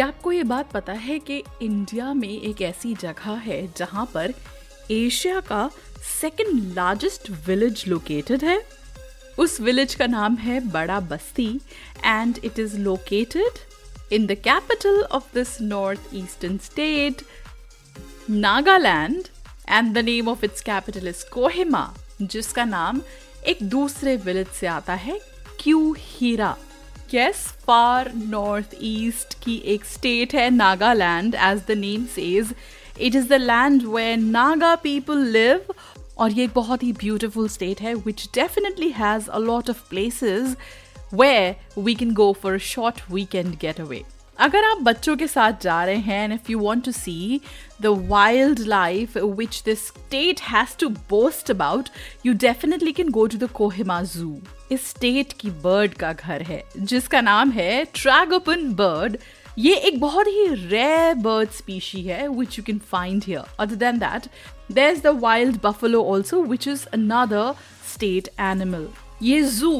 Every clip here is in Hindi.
क्या आपको ये बात पता है कि इंडिया में एक ऐसी जगह है जहाँ पर एशिया का सेकंड लार्जेस्ट विलेज लोकेटेड है? उस विलेज का नाम है Bara Basti and it is located in the capital of this north eastern state Nagaland and the name of its capital is Kohima जिसका नाम एक दूसरे विलेज से आता है क्यू हीरा यस फार नॉर्थ ईस्ट की एक स्टेट है Nagaland as the name says it is the land where Naga people live और ये एक बहुत ही ब्यूटिफुल स्टेट है which definitely has a lot of places where we can go for a short weekend getaway. अगर आप बच्चों के साथ जा रहे हैं, and if you want to see the wildlife which this state has to boast about you definitely can go to the Kohima zoo इस स्टेट की बर्ड का घर है, जिसका नाम है ट्रैगोपन बर्ड ये एक बहुत ही रेयर बर्ड स्पीशी है which you can find here other than that there is the wild buffalo also which is another state animal ये जू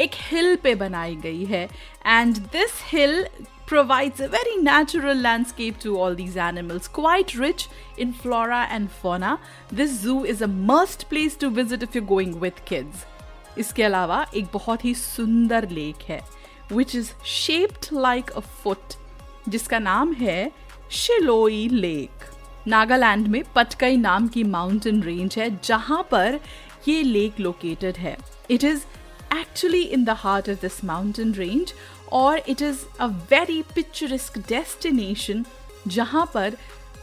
एक हिल पे बनाई गई है and this hill provides a very natural landscape to all these animals, quite rich in flora and fauna. This zoo is a must place to visit if you're going with kids. इसके अलावा एक बहुत ही सुंदर लेक है which is shaped like a foot जिसका नाम है शिलोई लेक नागालैंड में पटकई नाम की माउंटेन रेंज है जहां पर ये लेक लोकेटेड है it is actually in the heart of this mountain range और it is a very picturesque destination जहाँ पर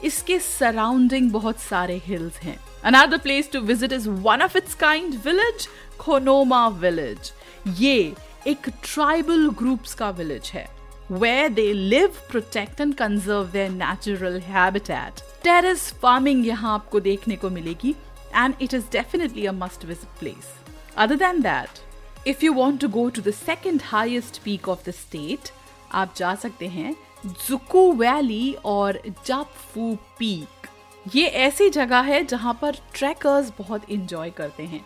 इसके सराउंडिंग बहुत सारे हिल्स हैं। Another place to visit is one of its kind village Khonoma village ये एक ट्राइबल ग्रुप्स का विलेज है where they live protect and conserve their natural habitat terrace farming यहाँ आपको देखने को मिलेगी and it is definitely a must visit place other than that if you want to go to the second highest peak of the state, आप जा सकते हैं जुकू वैली और जापफू पीक ये ऐसी जगह है जहाँ पर ट्रैकर्स बहुत इंजॉय करते हैं।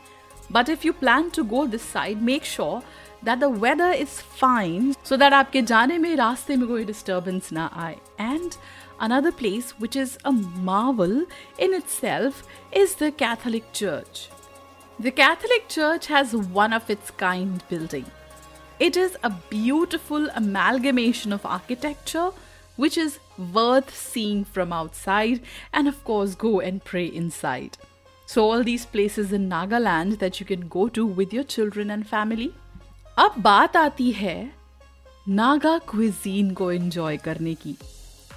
But if you plan to go this side make sure that the weather is fine so that आपके जाने में रास्ते में कोई डिस्टर्बेंस ना आए। And another place which is a marvel in itself is the Catholic Church. The Catholic Church has one of its kind building. It is a beautiful amalgamation of architecture which is worth seeing from outside and of course go and pray inside. So all these places in Nagaland that you can go to with your children and family. अब बात आती है नागा क्विजीन को एंजॉय करने की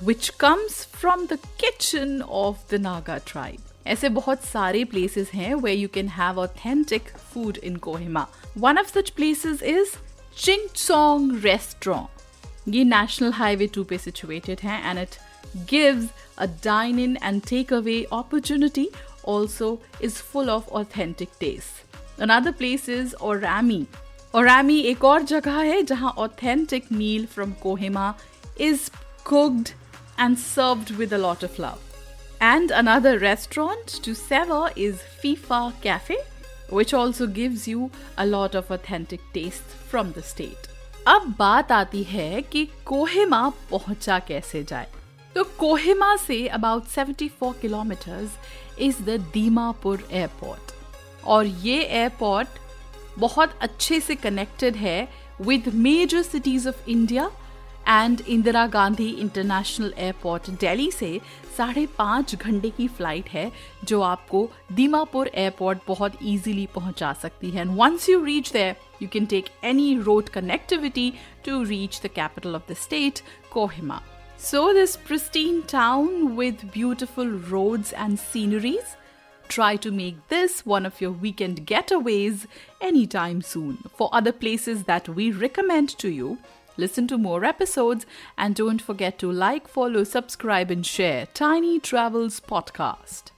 which comes from the kitchen of the Naga tribe ऐसे बहुत सारे प्लेसेस हैं where you can have authentic food in Kohima one of such places is Ching Chong restaurant ये नेशनल हाईवे टू पे सिचुएटेड है and it gives a dine in and take away opportunity also is full of authentic taste another place is और ओरामी एक और जगह है जहाँ authentic meal from Kohima is cooked and served with a lot of love And another restaurant to savor is FIFA Cafe, which also gives you a lot of authentic taste from the state. अब बात आती है कि कोहिमा पहुंचा कैसे जाए तो कोहिमा से about 74 kilometres is the Dimapur airport और ये एयरपोर्ट बहुत अच्छे से कनेक्टेड है with major cities of India and Indira Gandhi international airport Delhi से साढ़े पाँच घंटे की फ़्लाइट है जो आपको दीमापुर एयरपोर्ट बहुत इजीली पहुँचा सकती है and once you reach there you can take any road connectivity to reach the capital of the state Kohima So, this pristine town with beautiful roads and sceneries, try to make this one of your weekend getaways anytime soon. For other places that we recommend to you, Listen to more episodes and don't forget to like, follow, subscribe, and share Tiny Travels Podcast.